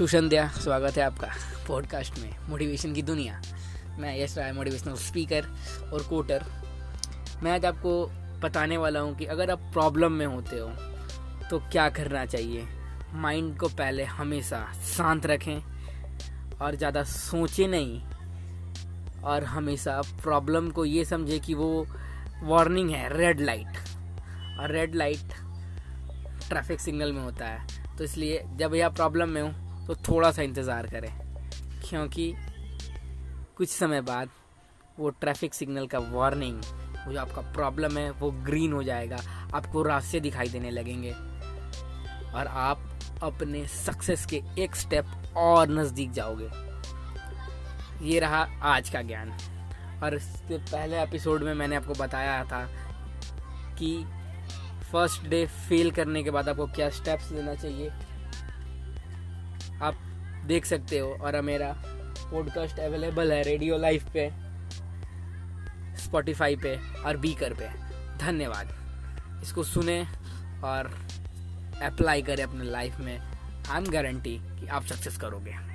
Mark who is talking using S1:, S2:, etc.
S1: सुसंध्या, स्वागत है आपका पॉडकास्ट में मोटिवेशन की दुनिया। मैं यश राय मोटिवेशनल स्पीकर और कोटर मैं आज आपको बताने वाला हूँ कि अगर आप प्रॉब्लम में होते हो तो क्या करना चाहिए? माइंड को पहले हमेशा शांत रखें और ज़्यादा सोचें नहीं और हमेशा प्रॉब्लम को ये समझे कि वो वार्निंग है रेड लाइट और रेड लाइट ट्रैफ़िक सिग्नल में होता है। तो इसलिए जब यह प्रॉब्लम में हो तो थोड़ा सा इंतज़ार करें, क्योंकि कुछ समय बाद वो ट्रैफ़िक सिग्नल का वार्निंग वो जो आपका प्रॉब्लम है, वो ग्रीन हो जाएगा। आपको रास्ते दिखाई देने लगेंगे। और आप अपने सक्सेस के एक स्टेप और नज़दीक जाओगे। ये रहा आज का ज्ञान। और इससे पहले एपिसोड में मैंने आपको बताया था कि फ़र्स्ट डे फेल करने के बाद आपको क्या स्टेप्स लेना चाहिए? आप देख सकते हो और मेरा पॉडकास्ट अवेलेबल है रेडियो लाइफ पे स्पॉटिफाई पे और बीकर पे। धन्यवाद। इसको सुने और अप्लाई करें अपने लाइफ में। आई एम गारंटी कि आप सक्सेस करोगे।